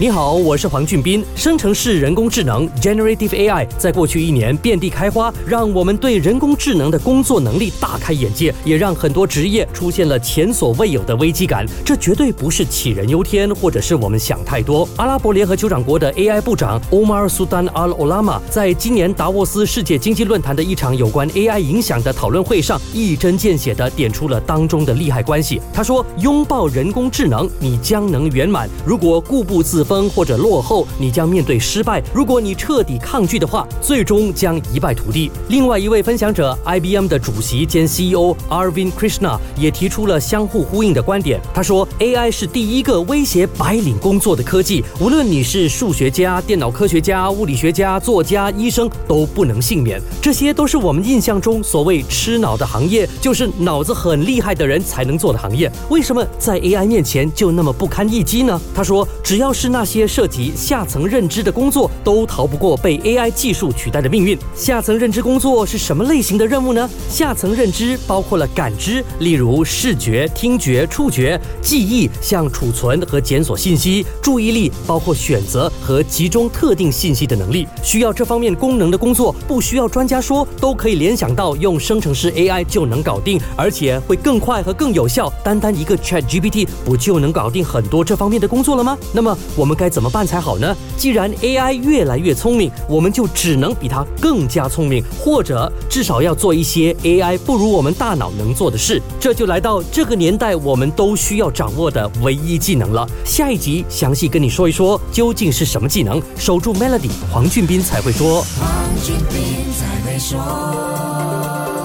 你好，我是黄俊斌。生成式人工智能 （Generative AI） 在过去一年遍地开花，让我们对人工智能的工作能力大开眼界，也让很多职业出现了前所未有的危机感。这绝对不是杞人忧天，或者是我们想太多。阿拉伯联合酋长国的 AI 部长 Omar Sultan Al Olama 在今年达沃斯世界经济论坛的一场有关 AI 影响的讨论会上，一针见血地点出了当中的利害关系。他说：“拥抱人工智能，你将能圆满；如果固步自封或者落后，你将面对失败。如果你彻底抗拒的话，最终将一败涂地。另外一位分享者，IBM 的主席兼 CEO Arvind Krishna 也提出了相互呼应的观点。他说，AI 是第一个威胁白领工作的科技，无论你是数学家、电脑科学家、物理学家、作家、医生，都不能幸免。这些都是我们印象中所谓吃脑的行业，就是脑子很厉害的人才能做的行业。为什么在 AI 面前就那么不堪一击呢？他说，只要是那那些涉及下层认知的工作都逃不过被 AI 技术取代的命运。下层认知工作是什么类型的任务呢？下层认知包括了感知，例如视觉、听觉、触觉；记忆，像储存和检索信息；注意力，包括选择和集中特定信息的能力。需要这方面功能的工作，不需要专家说，都可以联想到用生成式 AI 就能搞定，而且会更快和更有效。单单一个 ChatGPT 不就能搞定很多这方面的工作了吗？那么我我们该怎么办才好呢？既然 AI 越来越聪明，我们就只能比它更加聪明，或者至少要做一些 AI 不如我们大脑能做的事。这就来到这个年代，我们都需要掌握的唯一技能了。下一集详细跟你说一说，究竟是什么技能？守住 Melody，黄俊斌才会说。黄俊斌在会说。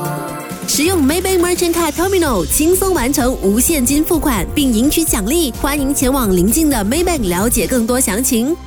使用 Maybank Merchant Card Terminal 轻松完成无现金付款，并赢取奖励。欢迎前往临近的 Maybank 了解更多详情。